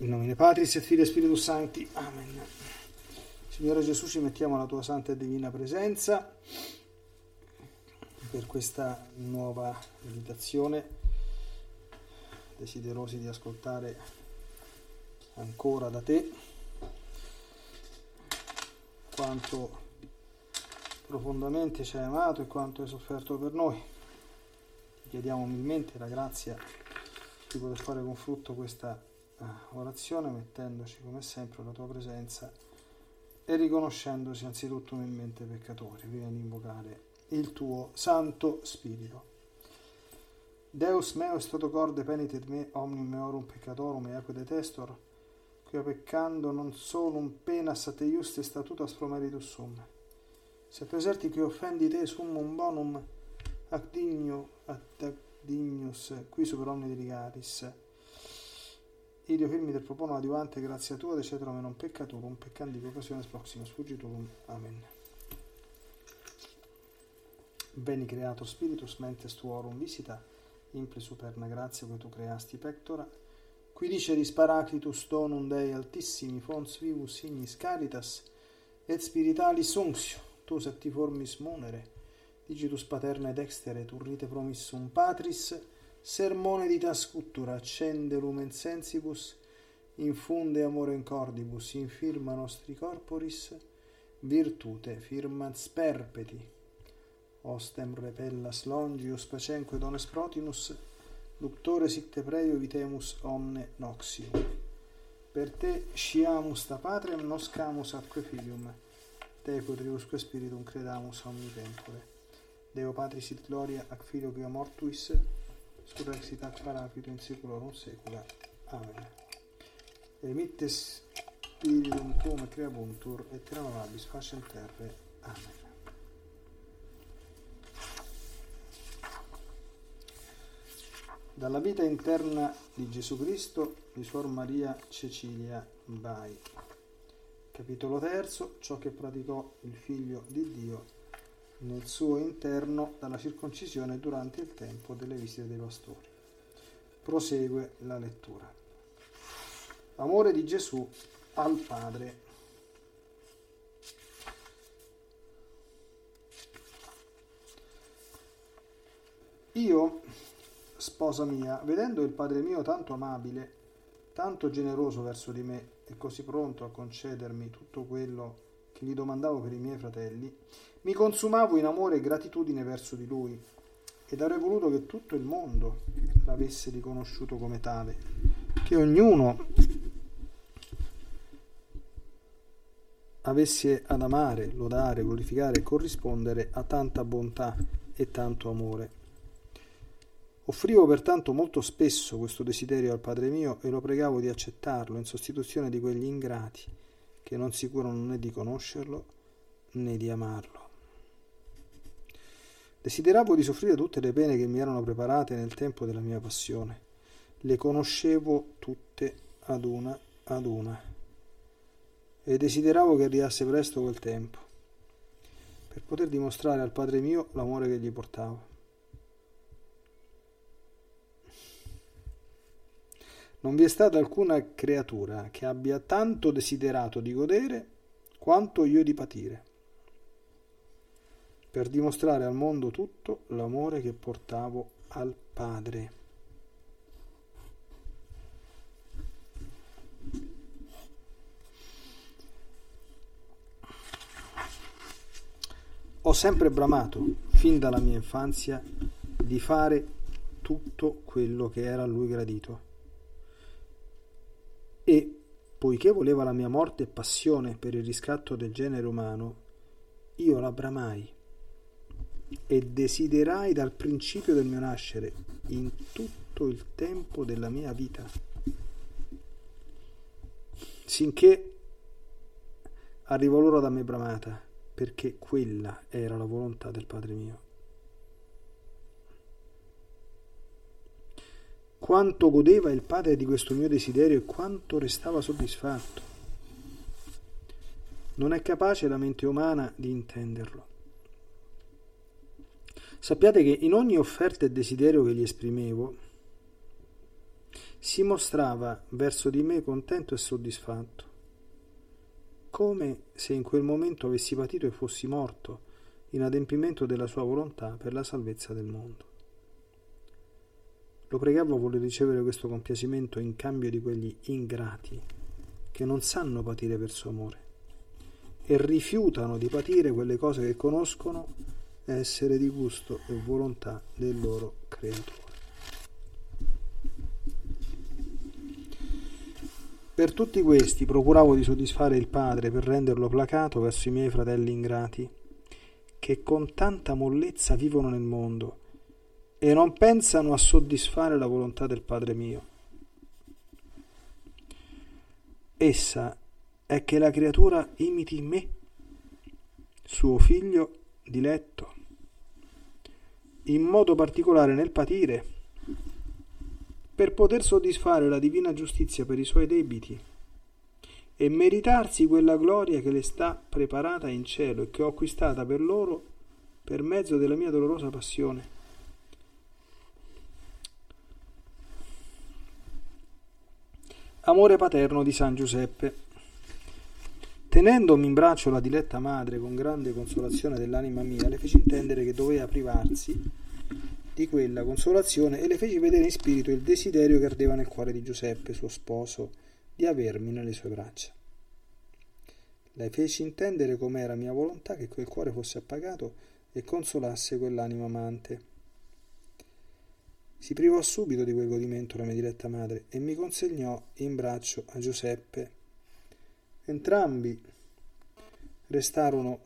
In nome Patris et Filii e Spiritus Sancti. Amen. Signore Gesù, ci mettiamo alla tua santa e divina presenza per questa nuova meditazione, desiderosi di ascoltare ancora da te quanto profondamente ci hai amato e quanto hai sofferto per noi. Ti chiediamo umilmente la grazia di poter fare con frutto questa Ah, orazione mettendoci come sempre alla tua presenza e riconoscendoci anzitutto umilmente peccatori, prima di invocare il tuo Santo Spirito. Deus meo est toto corde penitet me omnium meorum peccatorum e acque detestor, quia peccando non solum penas a te juste statutas pro meritus sum. Se preserti che offendi te summum bonum ac digno ad dignus qui super omni delicatis, Idio firmi del propono adiuvante grazia tua, decetro me non peccatorum, peccandi occasione proximus fugitum. Amen. Veni creato spiritus mentes tuorum visita, impli superna grazia che tu creasti pectora, qui dice di sparaclitus donum Dei altissimi fons vivus signis caritas, et spiritalis unxio, tu septiformis munere, digitus paterna et extere, turrite promissum patris, Sermone di tascuttura, accende lumen sensibus, infunde amore in cordibus, infirma nostri corporis, virtute, firmat sperpeti Ostem repellas longius pacenque dones protinus, luctore sitte preio vitemus omne noxium. Per te sciamus ta patrem, noscamus atque filium, te quodriusque spiritum credamus omni tempore. Deo Patris et Gloria ac Filio quia mortuis, parapito in seculorum secula. Amen. Emitte spiritum tuum creabuntur et renovabis facem terre. Amen. Dalla vita interna di Gesù Cristo di Suor Maria Cecilia Bai. Capitolo terzo, ciò che praticò il figlio di Dio nel suo interno dalla circoncisione durante il tempo delle visite dei pastori. Prosegue la lettura. Amore di Gesù al Padre. Io, sposa mia, vedendo il Padre mio tanto amabile, tanto generoso verso di me e così pronto a concedermi tutto quello che gli domandavo per i miei fratelli, mi consumavo in amore e gratitudine verso di lui ed avrei voluto che tutto il mondo l'avesse riconosciuto come tale, che ognuno avesse ad amare, lodare, glorificare e corrispondere a tanta bontà e tanto amore. Offrivo pertanto molto spesso questo desiderio al Padre mio e lo pregavo di accettarlo in sostituzione di quegli ingrati che non si curano né di conoscerlo né di amarlo. Desideravo di soffrire tutte le pene che mi erano preparate nel tempo della mia passione. Le conoscevo tutte ad una ad una. E desideravo che arrivasse presto quel tempo, per poter dimostrare al Padre mio l'amore che gli portavo. Non vi è stata alcuna creatura che abbia tanto desiderato di godere quanto io di patire, per dimostrare al mondo tutto l'amore che portavo al Padre. Ho sempre bramato, fin dalla mia infanzia, di fare tutto quello che era a lui gradito e, poiché voleva la mia morte e passione per il riscatto del genere umano, io la bramai e desiderai dal principio del mio nascere in tutto il tempo della mia vita, sinché arrivò l'ora da me bramata, perché quella era la volontà del Padre mio. quanto godeva il padre di questo mio desiderio e quanto restava soddisfatto. Non è capace la mente umana di intenderlo. Sappiate che in ogni offerta e desiderio che gli esprimevo, si mostrava verso di me contento e soddisfatto, come se in quel momento avessi patito e fossi morto in adempimento della sua volontà per la salvezza del mondo. Lo pregavo a voler ricevere questo compiacimento in cambio di quegli ingrati che non sanno patire per suo amore e rifiutano di patire quelle cose che conoscono essere di gusto e volontà del loro creatore. Per tutti questi procuravo di soddisfare il Padre per renderlo placato verso i miei fratelli ingrati, che con tanta mollezza vivono nel mondo e non pensano a soddisfare la volontà del Padre mio. Essa è che la creatura imiti me, suo figlio diletto, in modo particolare nel patire per poter soddisfare la divina giustizia per i suoi debiti e meritarsi quella gloria che le sta preparata in cielo e che ho acquistata per loro per mezzo della mia dolorosa passione. Amore paterno di San Giuseppe. Tenendomi in braccio la diletta madre con grande consolazione dell'anima mia, le feci intendere che doveva privarsi di quella consolazione e le feci vedere in spirito il desiderio che ardeva nel cuore di Giuseppe, suo sposo, di avermi nelle sue braccia. Le feci intendere com'era mia volontà che quel cuore fosse appagato e consolasse quell'anima amante. Si privò subito di quel godimento la mia diretta madre e mi consegnò in braccio a Giuseppe. Entrambi restarono,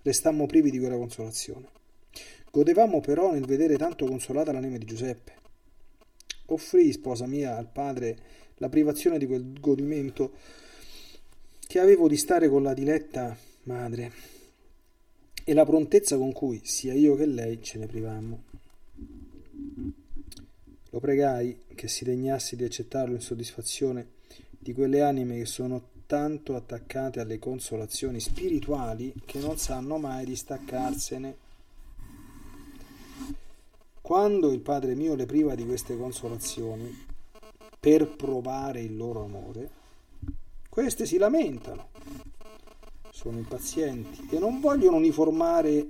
restammo privi di quella consolazione. Godevamo però nel vedere tanto consolata l'anima di Giuseppe. Offrì, sposa mia, al padre la privazione di quel godimento che avevo di stare con la diletta madre e la prontezza con cui sia io che lei ce ne privammo. Lo pregai che si degnasse di accettarlo in soddisfazione di quelle anime che sono tanto attaccate alle consolazioni spirituali che non sanno mai distaccarsene quando il Padre mio le priva di queste consolazioni per provare il loro amore, queste si lamentano, sono impazienti e non vogliono uniformare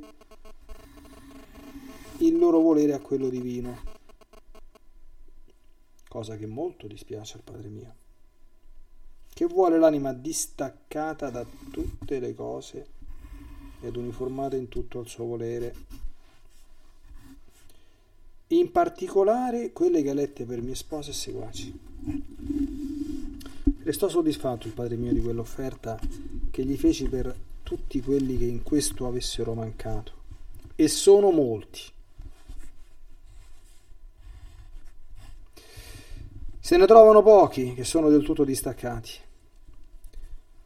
il loro volere a quello divino, cosa che molto dispiace al Padre mio, che vuole l'anima distaccata da tutte le cose ed uniformata in tutto al suo volere in particolare quelle galette per mie spose e seguaci. Restò soddisfatto il padre mio di quell'offerta che gli feci per tutti quelli che in questo avessero mancato, e sono molti. Se ne trovano pochi che sono del tutto distaccati.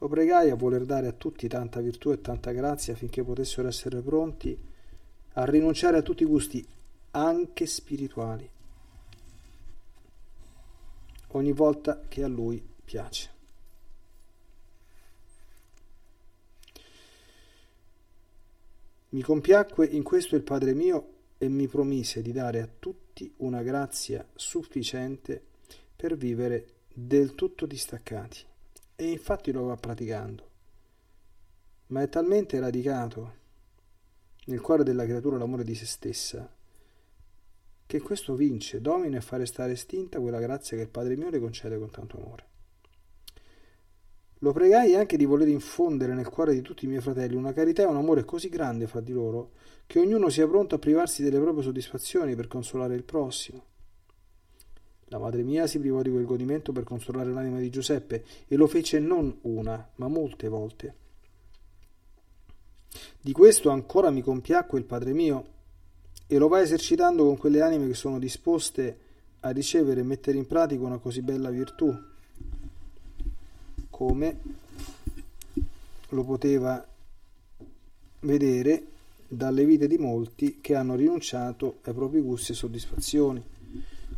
Lo pregai a voler dare a tutti tanta virtù e tanta grazia affinché potessero essere pronti a rinunciare a tutti i gusti anche spirituali, ogni volta che a lui piace. Mi compiacque in questo il Padre mio e mi promise di dare a tutti una grazia sufficiente per vivere del tutto distaccati. E infatti lo va praticando. Ma è talmente radicato nel cuore della creatura l'amore di se stessa che questo vince, domina e fa restare estinta quella grazia che il Padre mio le concede con tanto amore. Lo pregai anche di voler infondere nel cuore di tutti i miei fratelli una carità e un amore così grande fra di loro che ognuno sia pronto a privarsi delle proprie soddisfazioni per consolare il prossimo. La madre mia si privò di quel godimento per consolare l'anima di Giuseppe e lo fece non una, ma molte volte. Di questo ancora mi compiacque il Padre mio, e lo va esercitando con quelle anime che sono disposte a ricevere e mettere in pratica una così bella virtù, come lo poteva vedere dalle vite di molti che hanno rinunciato ai propri gusti e soddisfazioni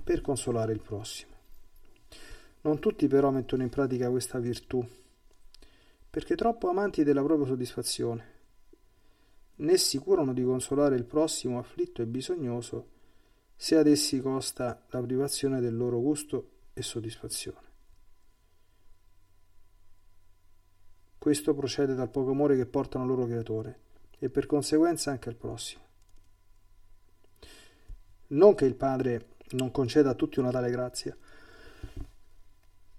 per consolare il prossimo. Non tutti però mettono in pratica questa virtù, perché troppo amanti della propria soddisfazione né si curano di consolare il prossimo afflitto e bisognoso se ad essi costa la privazione del loro gusto e soddisfazione. Questo procede dal poco amore che portano al loro creatore e per conseguenza anche al prossimo. Non che il Padre non conceda a tutti una tale grazia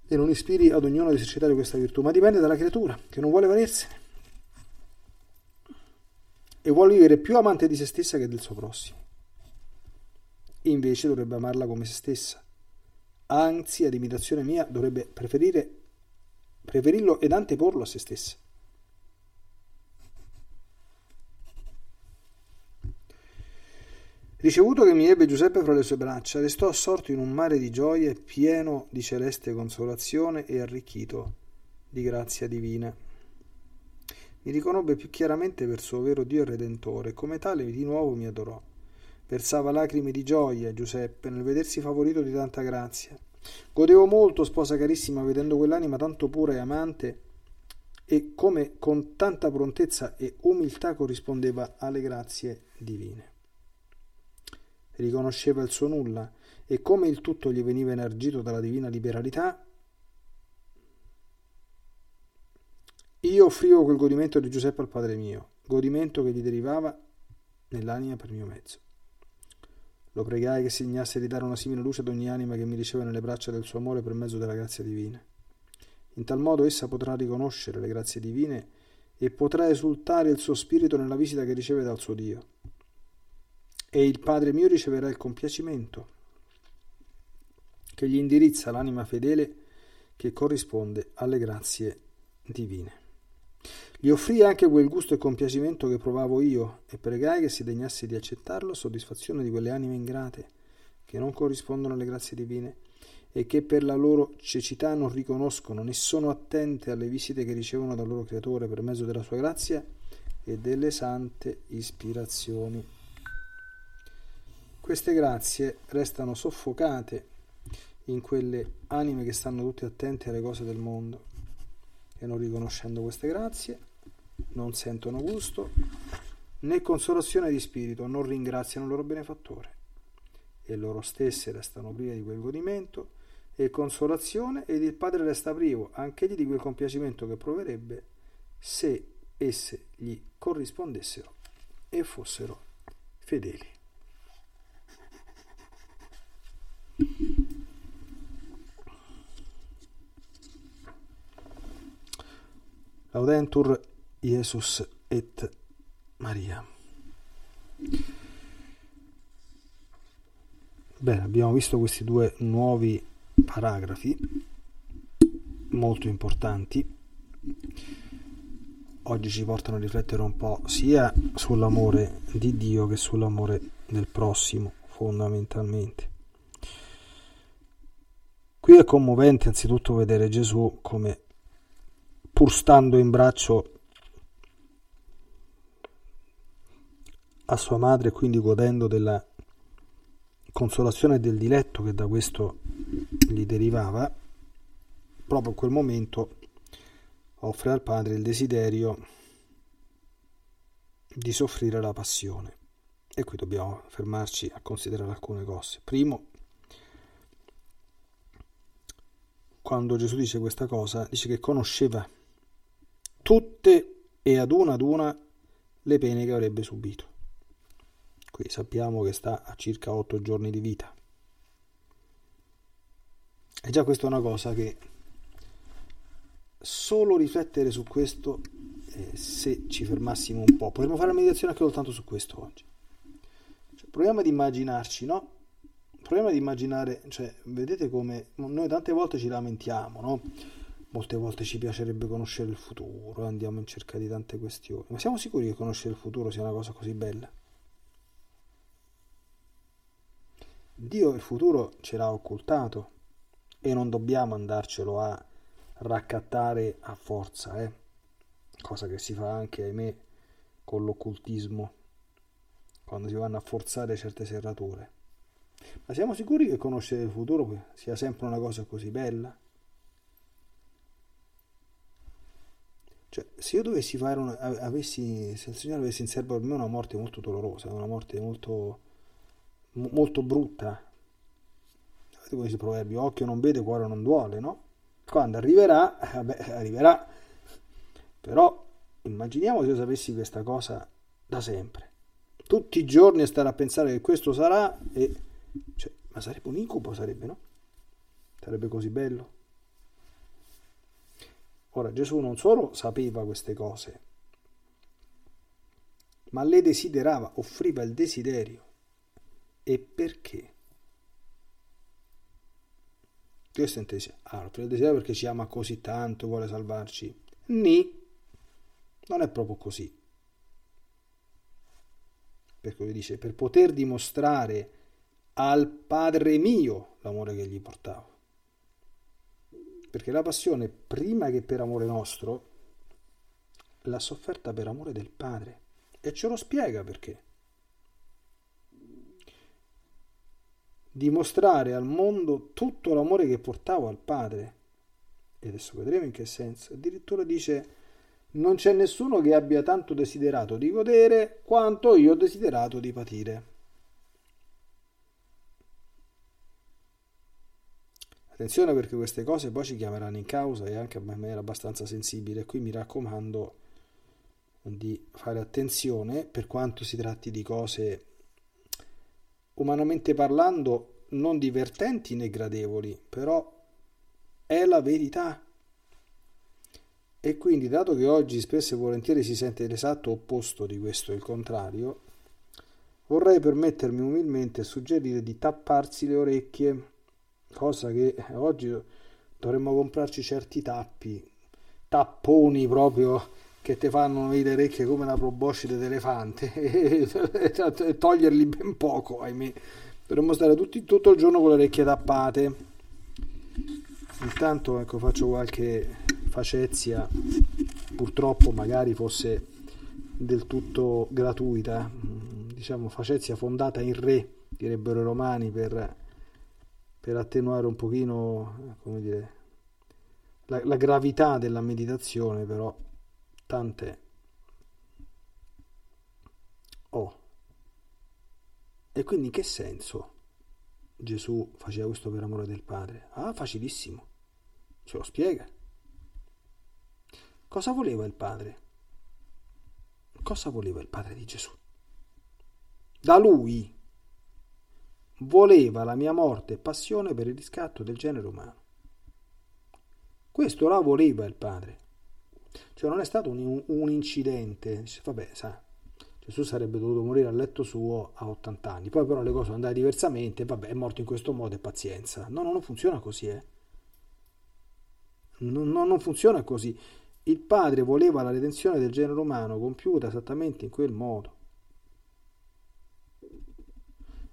e non ispiri ad ognuno di esercitare questa virtù, ma dipende dalla creatura che non vuole valersene e vuole vivere più amante di se stessa che del suo prossimo. Invece dovrebbe amarla come se stessa. Anzi, ad imitazione mia, dovrebbe preferire, preferirlo ed anteporlo a se stessa. Ricevuto che mi ebbe Giuseppe fra le sue braccia, restò assorto in un mare di gioie pieno di celeste consolazione e arricchito di grazia divina mi riconobbe più chiaramente per suo vero Dio e Redentore, come tale di nuovo mi adorò. Versava lacrime di gioia Giuseppe nel vedersi favorito di tanta grazia. Godevo molto, sposa carissima, vedendo quell'anima tanto pura e amante, e come con tanta prontezza e umiltà corrispondeva alle grazie divine. Riconosceva il suo nulla, e come il tutto gli veniva elargito dalla divina liberalità, Io offrivo quel godimento di Giuseppe al Padre mio, godimento che gli derivava nell'anima per mio mezzo. Lo pregai che segnasse di dare una simile luce ad ogni anima che mi riceve nelle braccia del suo amore per mezzo della grazia divina. In tal modo essa potrà riconoscere le grazie divine e potrà esultare il suo spirito nella visita che riceve dal suo Dio. E il Padre mio riceverà il compiacimento che gli indirizza l'anima fedele che corrisponde alle grazie divine. Gli offrii anche quel gusto e compiacimento che provavo io e pregai che si degnasse di accettarlo a soddisfazione di quelle anime ingrate che non corrispondono alle grazie divine e che per la loro cecità non riconoscono né sono attente alle visite che ricevono dal loro creatore per mezzo della sua grazia e delle sante ispirazioni. Queste grazie restano soffocate in quelle anime che stanno tutte attente alle cose del mondo e non riconoscendo queste grazie non sentono gusto né consolazione di spirito, non ringraziano il loro benefattore e loro stesse restano prive di quel godimento e consolazione ed il Padre resta privo anch'egli di quel compiacimento che proverebbe se esse gli corrispondessero e fossero fedeli. Laudentur Jesus et Maria. Bene, abbiamo visto questi due nuovi paragrafi molto importanti. Oggi ci portano a riflettere un po' sia sull'amore di Dio che sull'amore del prossimo, fondamentalmente. Qui è commovente anzitutto vedere Gesù come pur stando in braccio a sua madre, quindi godendo della consolazione e del diletto che da questo gli derivava, proprio in quel momento offre al padre il desiderio di soffrire la passione. E qui dobbiamo fermarci a considerare alcune cose. Primo, quando Gesù dice questa cosa, dice che conosceva tutte e ad una ad una le pene che avrebbe subito. Qui sappiamo che sta a circa otto giorni di vita. E già questa è una cosa che solo riflettere su questo, eh, se ci fermassimo un po', potremmo fare una meditazione anche soltanto su questo oggi. Cioè, proviamo ad immaginarci, no? Proviamo ad immaginare, cioè, vedete come noi tante volte ci lamentiamo, no? Molte volte ci piacerebbe conoscere il futuro, andiamo in cerca di tante questioni, ma siamo sicuri che conoscere il futuro sia una cosa così bella? Dio il futuro ce l'ha occultato e non dobbiamo andarcelo a raccattare a forza, eh? cosa che si fa anche, ahimè, con l'occultismo, quando si vanno a forzare certe serrature. Ma siamo sicuri che conoscere il futuro sia sempre una cosa così bella? Cioè, se io dovessi fare una, avessi, se il Signore avesse in serbo per me una morte molto dolorosa, una morte molto, molto brutta, dice il proverbio, occhio non vede, cuore non duole, no? Quando arriverà, eh, vabbè, arriverà. Però immaginiamo se io sapessi questa cosa da sempre. Tutti i giorni a stare a pensare che questo sarà e... Cioè, ma sarebbe un incubo, sarebbe, no? Sarebbe così bello. Ora Gesù non solo sapeva queste cose, ma le desiderava, offriva il desiderio. E perché? Questo intesi. Ah, offriva il desiderio perché ci ama così tanto, vuole salvarci. Ni. Non è proprio così. Perché lui dice, per poter dimostrare al Padre mio l'amore che gli portavo. Perché la passione, prima che per amore nostro, l'ha sofferta per amore del Padre. E ce lo spiega perché. Dimostrare al mondo tutto l'amore che portavo al Padre. E adesso vedremo in che senso. Addirittura dice, non c'è nessuno che abbia tanto desiderato di godere quanto io ho desiderato di patire. Attenzione perché queste cose poi ci chiameranno in causa e anche in maniera abbastanza sensibile. Qui mi raccomando di fare attenzione per quanto si tratti di cose umanamente parlando non divertenti né gradevoli, però è la verità. E quindi, dato che oggi spesso e volentieri si sente l'esatto opposto di questo, il contrario, vorrei permettermi umilmente suggerire di tapparsi le orecchie cosa che oggi dovremmo comprarci certi tappi, tapponi proprio che ti fanno le orecchie come una proboscide d'elefante e toglierli ben poco, ahimè. Dovremmo stare tutti, tutto il giorno con le orecchie tappate. Intanto ecco, faccio qualche facezia, purtroppo magari fosse del tutto gratuita, diciamo facezia fondata in re, direbbero i romani per per attenuare un pochino, come dire, la, la gravità della meditazione, però tant'è. Oh. E quindi in che senso Gesù faceva questo per amore del Padre? Ah, facilissimo. Ce lo spiega. Cosa voleva il Padre? Cosa voleva il Padre di Gesù? Da lui voleva la mia morte e passione per il riscatto del genere umano. Questo la voleva il padre. Cioè non è stato un, un incidente, vabbè, sa, Gesù sarebbe dovuto morire a letto suo a 80 anni, poi però le cose sono andate diversamente, vabbè, è morto in questo modo e pazienza. No, no, non funziona così, eh. Non, non funziona così. Il padre voleva la redenzione del genere umano compiuta esattamente in quel modo.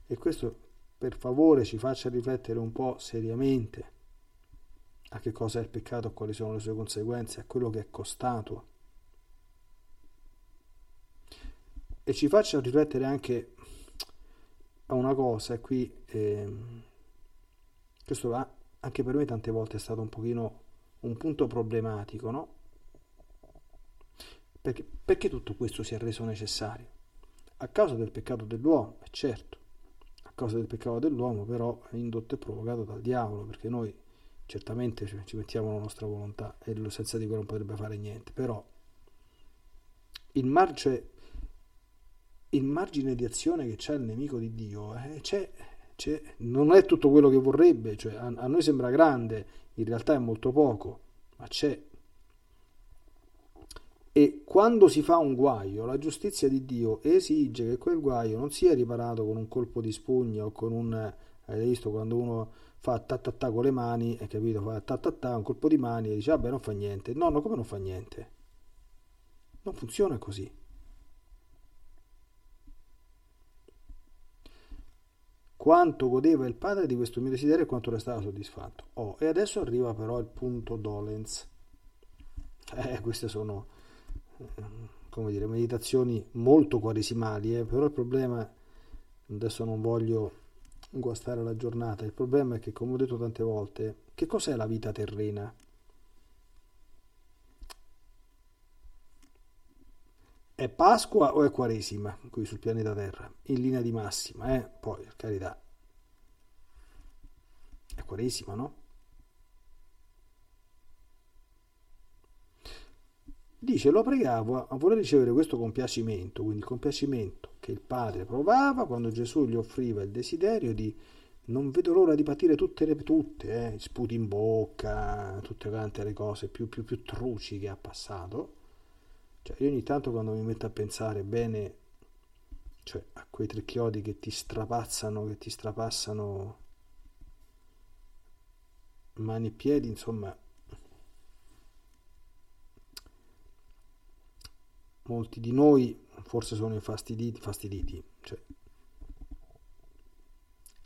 E questo per favore ci faccia riflettere un po' seriamente a che cosa è il peccato, a quali sono le sue conseguenze, a quello che è costato. E ci faccia riflettere anche a una cosa, e qui eh, questo va, anche per me tante volte è stato un pochino un punto problematico, no? Perché, perché tutto questo si è reso necessario? A causa del peccato dell'uomo, certo causa del peccato dell'uomo, però è indotto e provocato dal diavolo, perché noi certamente ci mettiamo la nostra volontà e senza di quello non potrebbe fare niente, però il margine, il margine di azione che c'è il nemico di Dio eh, c'è, c'è, non è tutto quello che vorrebbe, cioè a, a noi sembra grande, in realtà è molto poco, ma c'è e quando si fa un guaio, la giustizia di Dio esige che quel guaio non sia riparato con un colpo di spugna o con un... Avete visto quando uno fa ta ta ta con le mani, hai capito? Fa ta ta ta, un colpo di mani e dice, vabbè, non fa niente. No, no, come non fa niente? Non funziona così. Quanto godeva il padre di questo mio desiderio e quanto restava soddisfatto. Oh, e adesso arriva però il punto dolens. Eh, queste sono come dire, meditazioni molto quaresimali, eh, però il problema, adesso non voglio guastare la giornata, il problema è che, come ho detto tante volte, che cos'è la vita terrena? È Pasqua o è Quaresima qui sul pianeta Terra? In linea di massima, eh? Poi, per carità. È Quaresima, no? Dice, lo pregavo a voler ricevere questo compiacimento, quindi il compiacimento che il padre provava quando Gesù gli offriva il desiderio di non vedo l'ora di patire tutte le tutte, eh, sputi in bocca, tutte quante le cose più, più, più truci che ha passato. Cioè, io ogni tanto quando mi metto a pensare bene cioè a quei tre chiodi che ti strapazzano, che ti strapassano mani e piedi, insomma, molti di noi forse sono infastiditi, fastiditi, cioè,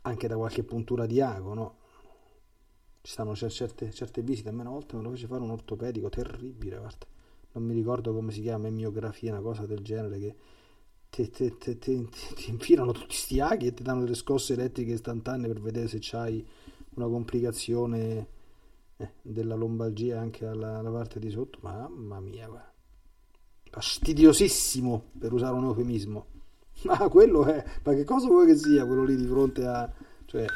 anche da qualche puntura di ago, no? Ci stanno certe, certe visite, a me una volta me lo fece fare un ortopedico terribile, guarda. non mi ricordo come si chiama, emiografia, una cosa del genere, che ti, ti, ti, ti, infilano tutti sti aghi e ti danno delle scosse elettriche istantanee per vedere se c'hai una complicazione eh, della lombalgia anche alla, alla, parte di sotto. Mamma mia, guarda. Fastidiosissimo per usare un eufemismo. Ma quello è, ma che cosa vuoi che sia quello lì di fronte a, cioè,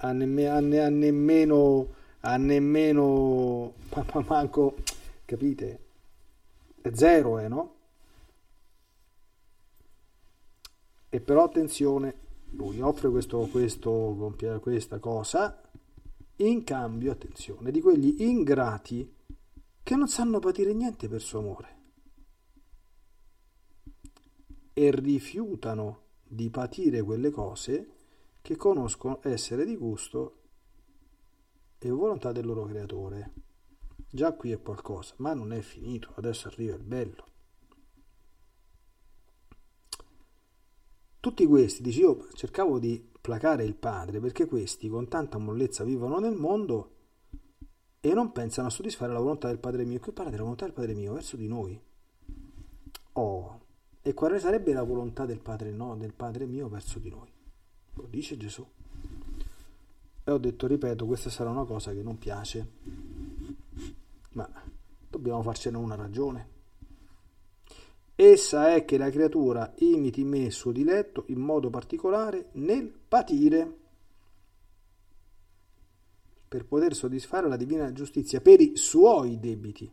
a, nemme, a, ne, a nemmeno, a nemmeno, ma manco, capite? È zero, eh, no? E però attenzione, lui offre questo, questo, questa cosa in cambio, attenzione, di quegli ingrati che non sanno patire niente per suo amore e rifiutano di patire quelle cose che conoscono essere di gusto e volontà del loro creatore. Già qui è qualcosa, ma non è finito, adesso arriva il bello. Tutti questi, dice io cercavo di placare il padre perché questi con tanta mollezza vivono nel mondo e non pensano a soddisfare la volontà del Padre mio. Qui parla della volontà del Padre mio verso di noi. Oh, e quale sarebbe la volontà del Padre no, del Padre mio verso di noi? Lo dice Gesù. E ho detto, ripeto, questa sarà una cosa che non piace, ma dobbiamo farcene una ragione. Essa è che la creatura imiti me suo diletto in modo particolare nel patire per poter soddisfare la divina giustizia per i suoi debiti,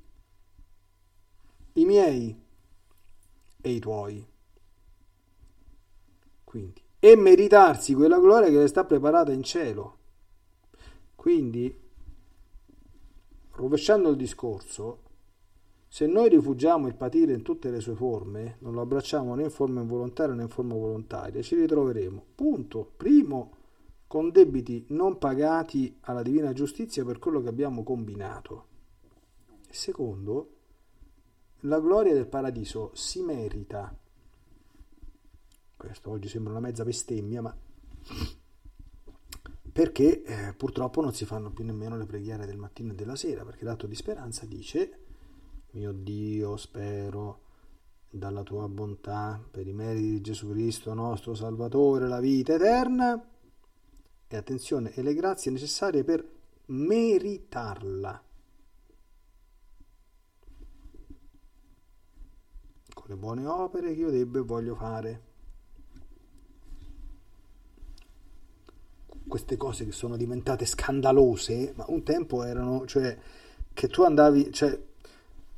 i miei e i tuoi. Quindi, e meritarsi quella gloria che le sta preparata in cielo. Quindi, rovesciando il discorso, se noi rifugiamo il patire in tutte le sue forme, non lo abbracciamo né in forma involontaria né in forma volontaria, ci ritroveremo, punto, primo, con debiti non pagati alla divina giustizia per quello che abbiamo combinato. E secondo, la gloria del paradiso si merita. Questo oggi sembra una mezza bestemmia, ma perché eh, purtroppo non si fanno più nemmeno le preghiere del mattino e della sera, perché l'atto di speranza dice mio Dio, spero dalla tua bontà, per i meriti di Gesù Cristo, nostro Salvatore, la vita eterna, e attenzione, e le grazie necessarie per meritarla. Con le buone opere che io debbo e voglio fare. Queste cose che sono diventate scandalose, ma un tempo erano, cioè, che tu andavi, cioè,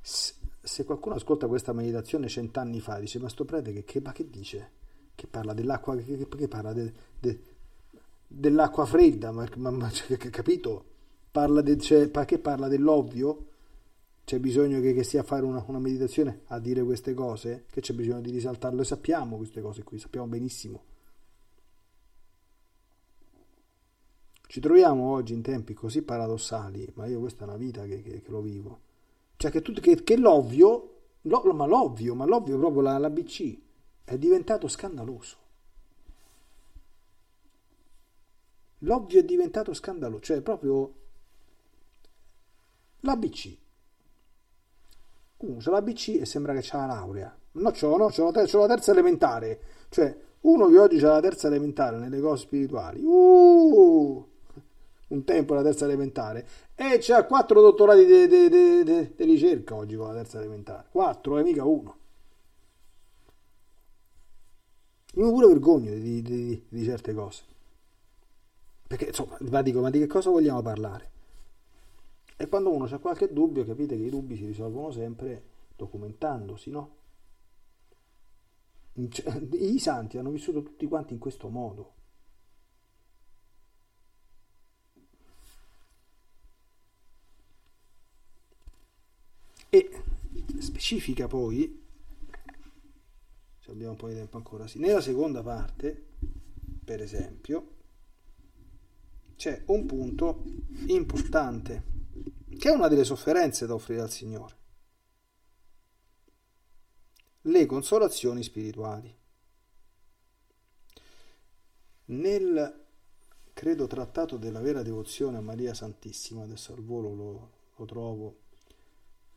se qualcuno ascolta questa meditazione cent'anni fa dice ma sto prete che, che, ma che dice? Che parla dell'acqua, che, che parla de, de, dell'acqua fredda, ma, ma, ma cioè, capito? Parla de, cioè, che parla dell'ovvio? C'è bisogno che, che sia fare una, una, meditazione a dire queste cose? Che c'è bisogno di risaltarlo? E sappiamo queste cose qui, sappiamo benissimo. Ci troviamo oggi in tempi così paradossali, ma io questa è una vita che, che, che lo vivo cioè che, che, che l'ovvio, lo, ma l'ovvio, ma l'ovvio proprio la, la BC è diventato scandaloso. L'ovvio è diventato scandaloso, cioè proprio l'ABC. Uno c'ha l'ABC e sembra che c'ha la laurea. No, c'ho, no, c'ho, c'ho la terza elementare. Cioè, uno che oggi ha la terza elementare nelle cose spirituali. Uh! un tempo la terza elementare e c'ha quattro dottorati di ricerca oggi con la terza elementare. Quattro, e mica uno. Io pure vergogno di, di, di, certe cose. Perché insomma, ma dico, ma di che cosa vogliamo parlare? E quando uno ha qualche dubbio, capite che i dubbi si risolvono sempre documentandosi, no? I santi hanno vissuto tutti quanti in questo modo. E specifica poi, se abbiamo un po' di tempo ancora, sì, nella seconda parte, per esempio, c'è un punto importante, che è una delle sofferenze da offrire al Signore le consolazioni spirituali. Nel, credo, trattato della vera devozione a Maria Santissima, adesso al volo lo, lo trovo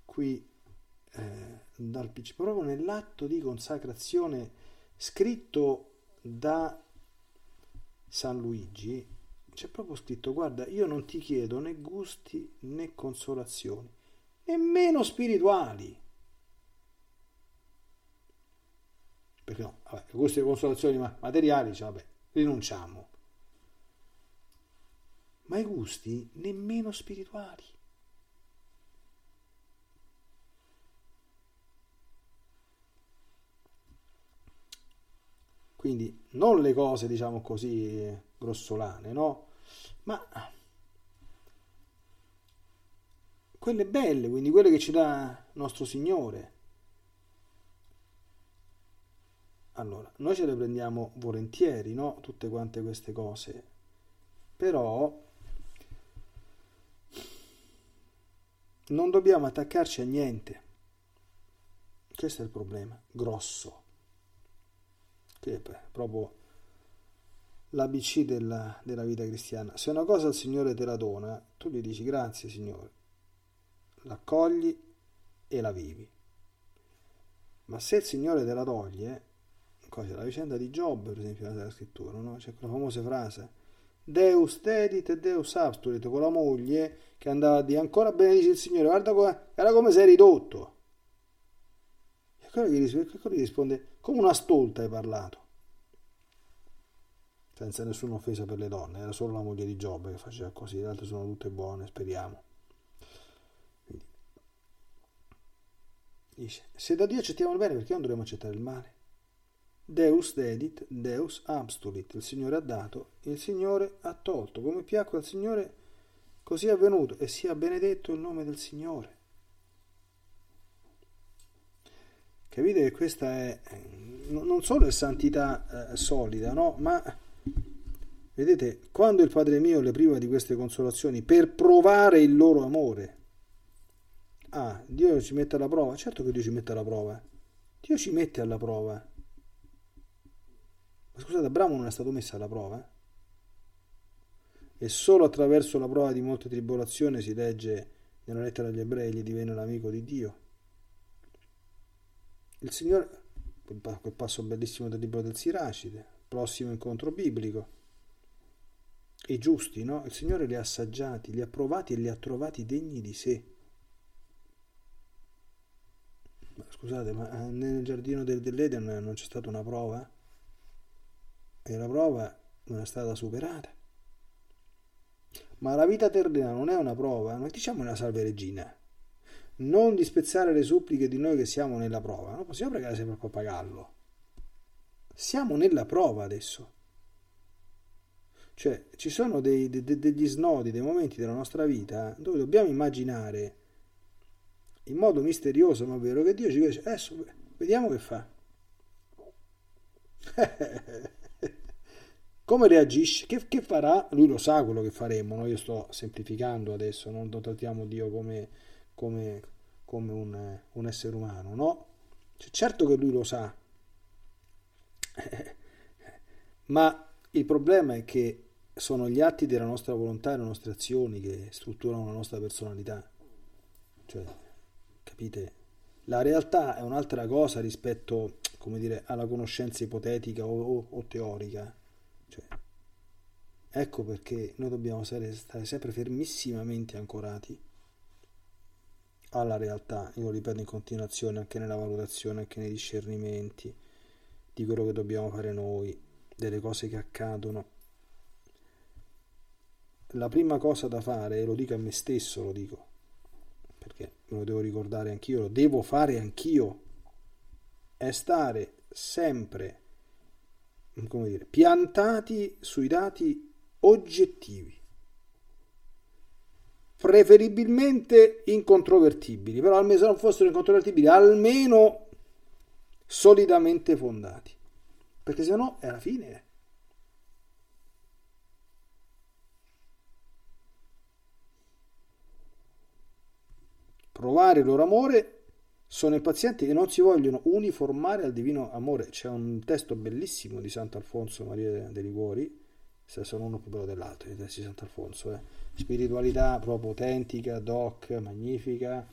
qui eh, dal PC, proprio nell'atto di consacrazione scritto da San Luigi, c'è proprio scritto, guarda, io non ti chiedo né gusti né consolazioni, nemmeno spirituali perché no, vabbè, queste consolazioni materiali, cioè, vabbè, rinunciamo. Ma i gusti nemmeno spirituali. Quindi non le cose, diciamo così, grossolane, no? Ma quelle belle, quindi quelle che ci dà nostro Signore Allora, noi ce le prendiamo volentieri, no? Tutte quante queste cose. Però non dobbiamo attaccarci a niente. Questo è il problema, grosso. Che è proprio l'ABC della, della vita cristiana. Se una cosa il Signore te la dona, tu gli dici grazie Signore, l'accogli e la vivi. Ma se il Signore te la toglie, cosa, la vicenda di Giobbe, per esempio, nella scrittura, no? c'è quella famosa frase Deus dedit e Deus abstulit, con la moglie che andava a dire ancora benedice il Signore, guarda come, era come sei ridotto. E quello gli risponde come una stolta hai parlato. Senza nessuna offesa per le donne, era solo la moglie di Giobbe che faceva così, le altre sono tutte buone, speriamo. Quindi, dice, se da Dio accettiamo il bene, perché non dovremmo accettare il male? Deus dedit, Deus abstulit, il Signore ha dato, il Signore ha tolto, come piacque al Signore, così è avvenuto, e sia benedetto il nome del Signore. Capite che questa è non solo è santità eh, solida, no? Ma vedete, quando il Padre mio le priva di queste consolazioni per provare il loro amore, ah, Dio ci mette alla prova? Certo che Dio ci mette alla prova. Dio ci mette alla prova ma scusate, Abramo non è stato messo alla prova? Eh? E solo attraverso la prova di molte tribolazioni si legge nella lettera agli ebrei, gli divenne l'amico di Dio. Il Signore, quel passo bellissimo del libro del Siracide, prossimo incontro biblico, i giusti, no? Il Signore li ha assaggiati, li ha provati e li ha trovati degni di sé. Ma scusate, ma nel giardino dell'Eden non c'è stata una prova? e la prova non è stata superata. Ma la vita terrena non è una prova, noi diciamo una salve regina. Non disprezzare le suppliche di noi che siamo nella prova, non possiamo pregare sempre a pappagallo. Siamo nella prova adesso. Cioè, ci sono dei, de, degli snodi, dei momenti della nostra vita dove dobbiamo immaginare in modo misterioso ma vero che Dio ci dice adesso vediamo che fa. Come reagisce? Che, che, farà? Lui lo sa quello che faremo, no? io sto semplificando adesso, non trattiamo Dio come, come, come un, un, essere umano, no? Cioè, certo che lui lo sa, ma il problema è che sono gli atti della nostra volontà e le nostre azioni che strutturano la nostra personalità. Cioè, capite? La realtà è un'altra cosa rispetto, come dire, alla conoscenza ipotetica o, o, o teorica. Cioè, ecco perché noi dobbiamo stare, stare sempre fermissimamente ancorati alla realtà, io lo ripeto in continuazione anche nella valutazione, anche nei discernimenti di quello che dobbiamo fare noi, delle cose che accadono. La prima cosa da fare, e lo dico a me stesso, lo dico, perché me lo devo ricordare anch'io, lo devo fare anch'io, è stare sempre, come dire, piantati sui dati oggettivi preferibilmente incontrovertibili, però almeno se non fossero incontrovertibili, almeno solidamente fondati, perché se no è la fine. Provare il loro amore sono impazienti e non si vogliono uniformare al divino amore. C'è un testo bellissimo di Sant'Alfonso Maria dei Liguori, se sono uno più bello dell'altro, i testi di Sant'Alfonso. Eh. Spiritualità proprio autentica, doc, magnifica,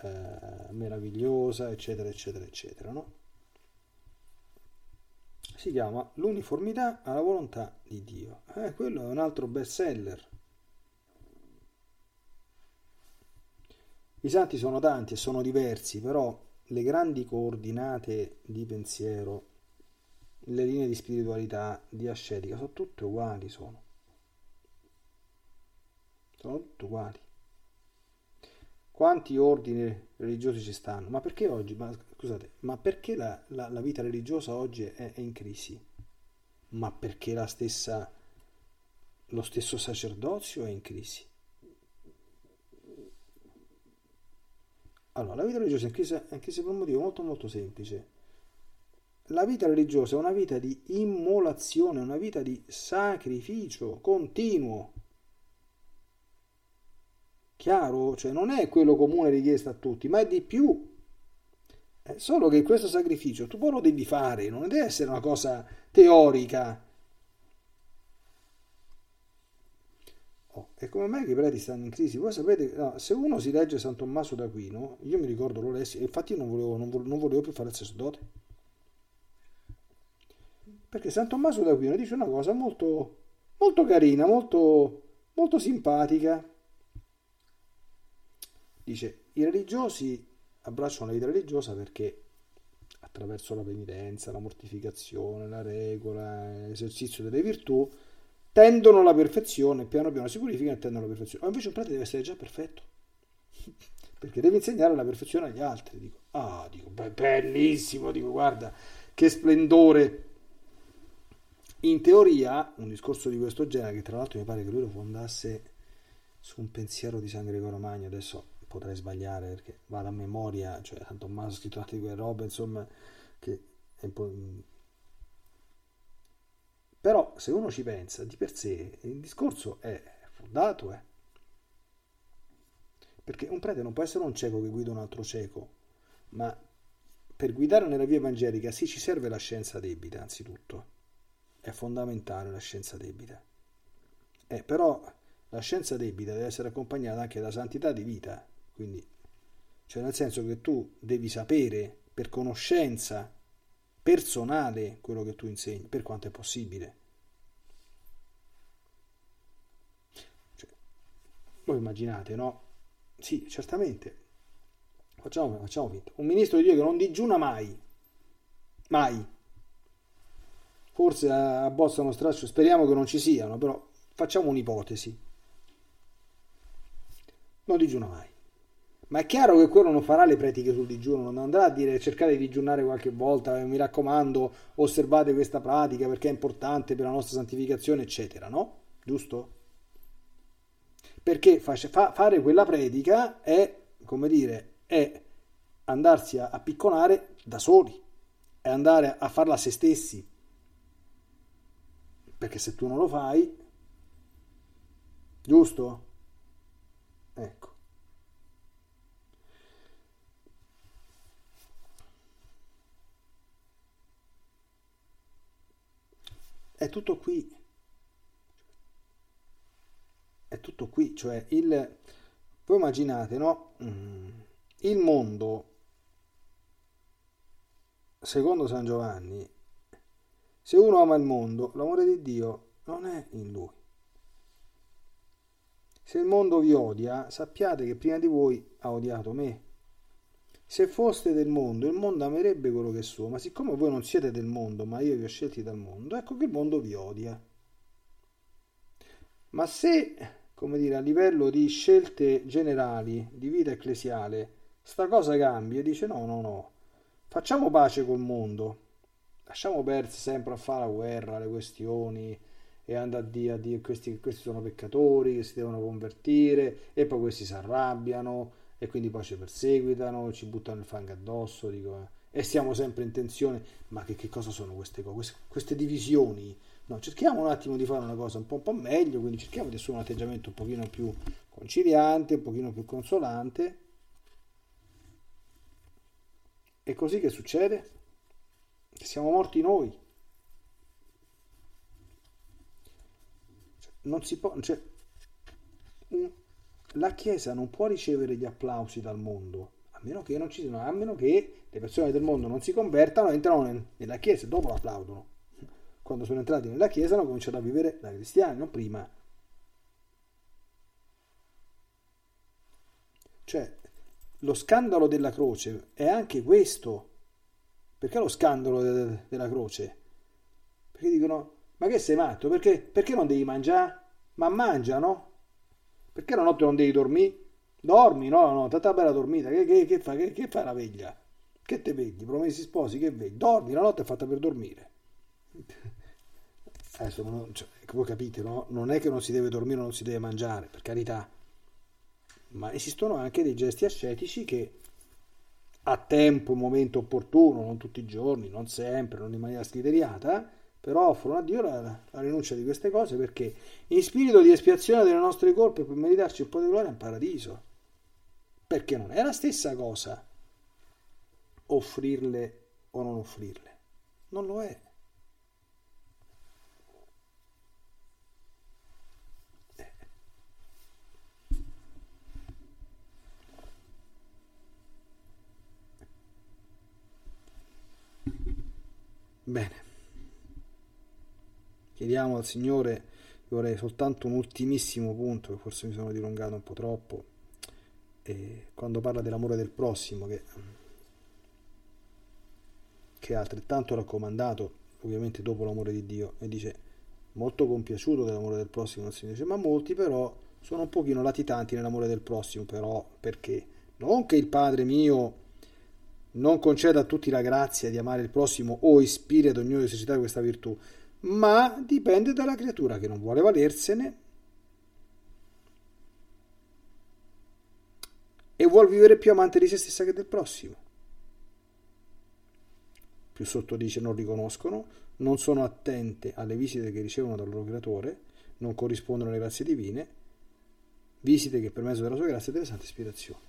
eh, meravigliosa, eccetera, eccetera, eccetera. No? Si chiama L'uniformità alla volontà di Dio. Eh, quello è un altro best seller. I santi sono tanti e sono diversi, però le grandi coordinate di pensiero, le linee di spiritualità, di ascetica, sono tutte uguali, sono. Sono tutte uguali. Quanti ordini religiosi ci stanno? Ma perché oggi, ma, scusate, ma perché la, la, la vita religiosa oggi è, è, in crisi? Ma perché la stessa, lo stesso sacerdozio è in crisi? Allora, la vita religiosa è in crisi per un motivo molto molto semplice. La vita religiosa è una vita di immolazione, una vita di sacrificio continuo. Chiaro? Cioè non è quello comune richiesto a tutti, ma è di più. È solo che questo sacrificio tu poi lo devi fare, non deve essere una cosa teorica Oh, e come mai che i preti stanno in crisi? Voi sapete, no, se uno si legge San Tommaso d'Aquino, io mi ricordo lo lessi, infatti io non volevo, non, volevo, non volevo più fare il sacerdote. Perché San Tommaso d'Aquino dice una cosa molto, molto carina, molto, molto simpatica. Dice, i religiosi abbracciano la vita religiosa perché attraverso la penitenza, la mortificazione, la regola, l'esercizio delle virtù, tendono alla perfezione, piano piano si purificano e tendono alla perfezione. Ma invece un prete deve essere già perfetto, perché deve insegnare la perfezione agli altri. Dico, ah, dico, bellissimo, dico, guarda, che splendore. In teoria, un discorso di questo genere, che tra l'altro mi pare che lui lo fondasse su un pensiero di San Gregorio Magno, adesso potrei sbagliare perché vado a memoria, cioè San Tommaso ha scritto tante di quelle robe, insomma, che è un po' Però se uno ci pensa, di per sé il discorso è fondato, eh. Perché un prete non può essere un cieco che guida un altro cieco, ma per guidare nella via evangelica sì ci serve la scienza debita, anzitutto. È fondamentale la scienza debita. Eh, però la scienza debita deve essere accompagnata anche da santità di vita, quindi cioè nel senso che tu devi sapere per conoscenza personale quello che tu insegni, per quanto è possibile. Cioè, voi immaginate, no? Sì, certamente. Facciamo, facciamo finta. Un ministro di Dio che non digiuna mai. Mai. Forse a Bozza uno straccio, speriamo che non ci siano, però facciamo un'ipotesi. Non digiuna mai. Ma è chiaro che quello non farà le prediche sul digiuno, non andrà a dire cercate di digiunare qualche volta, eh, mi raccomando, osservate questa pratica perché è importante per la nostra santificazione, eccetera, no? Giusto? Perché fa, fa, fare quella predica è, come dire, è andarsi a picconare da soli, è andare a farla a se stessi. Perché se tu non lo fai, giusto? Ecco. È tutto qui. È tutto qui, cioè il... Voi immaginate, no? Mm, il mondo, secondo San Giovanni, se uno ama il mondo, l'amore di Dio non è in lui. Se il mondo vi odia, sappiate che prima di voi ha odiato me. Se foste del mondo, il mondo amerebbe quello che è suo, ma siccome voi non siete del mondo, ma io vi ho scelti dal mondo, ecco che il mondo vi odia. Ma se, come dire, a livello di scelte generali di vita ecclesiale, sta cosa cambia e dice no, no, no, facciamo pace col mondo, lasciamo perdere sempre a fare la guerra, le questioni e andare a dire, dire questi, questi sono peccatori che si devono convertire e poi questi si arrabbiano e quindi poi ci perseguitano, ci buttano il fango addosso, dico, eh. e siamo sempre in tensione, ma che, che cosa sono queste cose, queste, queste, divisioni? No, cerchiamo un attimo di fare una cosa un po', un po' meglio, quindi cerchiamo di assumere un atteggiamento un pochino più conciliante, un pochino più consolante. E così che succede? Siamo morti noi. Cioè, non si può... Cioè, la Chiesa non può ricevere gli applausi dal mondo, a meno che non ci a meno che le persone del mondo non si convertano, entrano nella Chiesa e dopo l'applaudono. Quando sono entrati nella Chiesa hanno cominciato a vivere da cristiani, non prima. Cioè, lo scandalo della croce è anche questo. Perché lo scandalo de- della croce? Perché dicono, ma che sei matto? Perché, perché non devi mangiare? Ma mangia, no? Perché la notte non devi dormire? Dormi, no, no, tanta bella dormita. Che, che, che, fa, che, che fa la veglia? Che te vegli? Promessi sposi, che vegli? Dormi, la notte è fatta per dormire. Adesso, non, cioè, voi capite, no? Non è che non si deve dormire o non si deve mangiare, per carità. Ma esistono anche dei gesti ascetici che a tempo, momento opportuno, non tutti i giorni, non sempre, non in maniera scriteriata, però offrono a Dio la, la, rinuncia di queste cose perché in spirito di espiazione delle nostre colpe per meritarci il potere di gloria in paradiso. Perché non è la stessa cosa offrirle o non offrirle. Non lo è. Bene chiediamo al Signore, vorrei soltanto un ultimissimo punto, che forse mi sono dilungato un po' troppo, e quando parla dell'amore del prossimo, che, che è altrettanto raccomandato, ovviamente dopo l'amore di Dio, e dice molto compiaciuto dell'amore del prossimo, il Signore dice, ma molti però sono un pochino latitanti nell'amore del prossimo, però perché? Non che il Padre mio non conceda a tutti la grazia di amare il prossimo o ispiri ad ognuno di esercitare questa virtù, ma dipende dalla creatura che non vuole valersene e vuole vivere più amante di se stessa che del prossimo. Più sotto dice non riconoscono, non sono attente alle visite che ricevono dal loro creatore, non corrispondono alle grazie divine, visite che per mezzo della sua grazia e delle sante ispirazioni.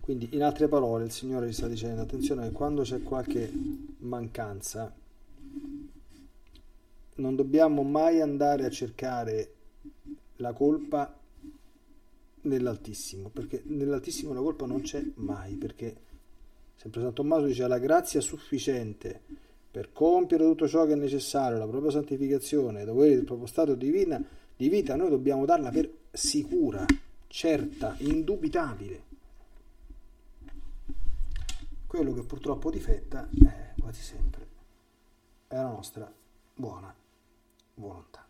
Quindi, in altre parole, il Signore ci sta dicendo: attenzione che quando c'è qualche mancanza, non dobbiamo mai andare a cercare la colpa nell'Altissimo, perché nell'Altissimo la colpa non c'è mai, perché sempre San Tommaso dice la grazia sufficiente per compiere tutto ciò che è necessario, la propria santificazione, dovere del proprio stato divina, di vita, noi dobbiamo darla per sicura, certa, indubitabile. Quello che purtroppo difetta è quasi sempre è la nostra buona volontà.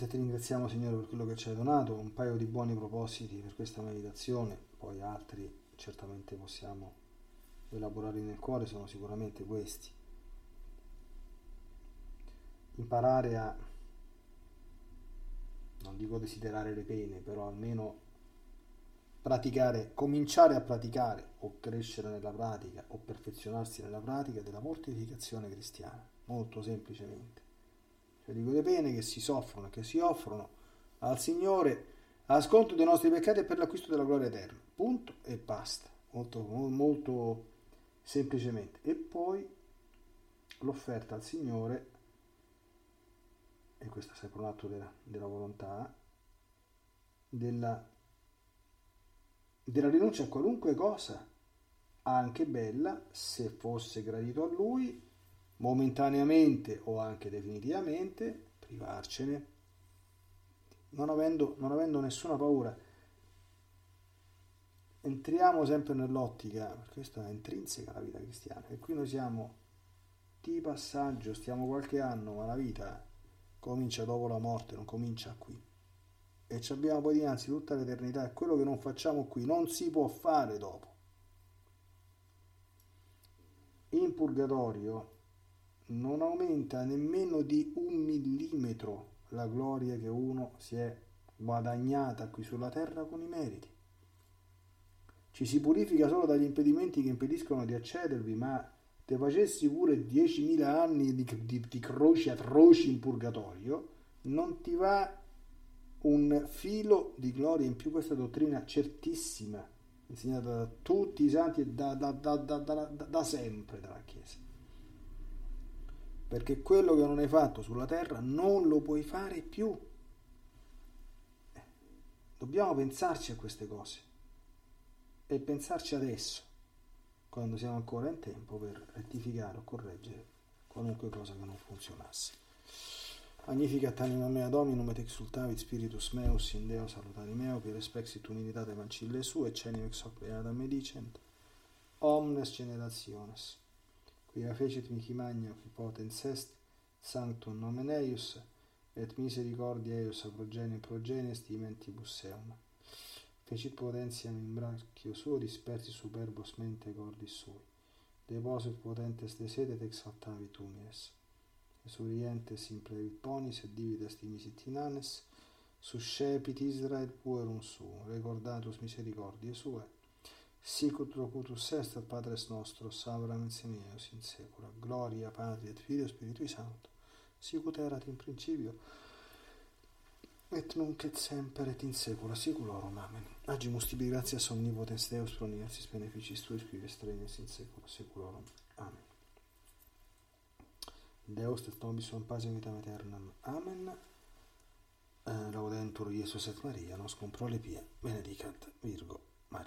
Mentre ti ringraziamo Signore per quello che ci hai donato, un paio di buoni propositi per questa meditazione, poi altri certamente possiamo elaborare nel cuore, sono sicuramente questi. Imparare a, non dico desiderare le pene, però almeno praticare, cominciare a praticare o crescere nella pratica o perfezionarsi nella pratica della mortificazione cristiana, molto semplicemente di quelle pene che si soffrono e che si offrono al Signore a sconto dei nostri peccati e per l'acquisto della gloria eterna. Punto e basta. Molto, molto semplicemente. E poi l'offerta al Signore e questo è sempre un atto della, della volontà, della, della rinuncia a qualunque cosa, anche bella, se fosse gradito a lui, momentaneamente o anche definitivamente, privarcene, non avendo, non avendo nessuna paura. Entriamo sempre nell'ottica, perché questa è intrinseca la vita cristiana, e qui noi siamo di passaggio, stiamo qualche anno, ma la vita comincia dopo la morte, non comincia qui. E ci abbiamo poi dinanzi tutta l'eternità e quello che non facciamo qui non si può fare dopo. In purgatorio non aumenta nemmeno di un millimetro la gloria che uno si è guadagnata qui sulla terra con i meriti. Ci si purifica solo dagli impedimenti che impediscono di accedervi, ma te facessi pure 10.000 anni di, di, di croci atroci in purgatorio, non ti va un filo di gloria in più questa dottrina certissima, insegnata da tutti i santi e da, da, da, da, sempre dalla Chiesa. Perché quello che non hai fatto sulla terra non lo puoi fare più. Eh, dobbiamo pensarci a queste cose e pensarci adesso quando siamo ancora in tempo per rettificare o correggere qualunque cosa che non funzionasse. Magnificat anima mea Dominum et exultavit spiritus meus in Deo salutari meo, per respexit unitate mancille sue, cenim ex hoc beata me dicent, omnes generationes, quia fecit mihi magna qui potens est sanctum nomen eius et misericordia eius a progenie progenes dimentibus eum fecit potentiam in brachio suo dispersi superbos mente cordis sui. Deposit potentes de sede et exaltavit humines esurientes in plevit et divides dimisit inanes suscepit Israel puerum suum recordatus misericordiae suae sicut locutus est ad Padres nostros, Abraham et Simeus in secula, gloria Patri et Filio Spiritui Sancto, sicut erat in principio, et nunc et semper et in saecula saeculorum. Amen. Agimus tibi gratias omnipotens Deus pro universis beneficis tuis qui vestrenes in saecula saeculorum. Amen. Deus et nobis suam pacem vitam aeternam. Amen. Eh, laudentur Iesus et Maria, nos cum prole pia, benedicat Virgo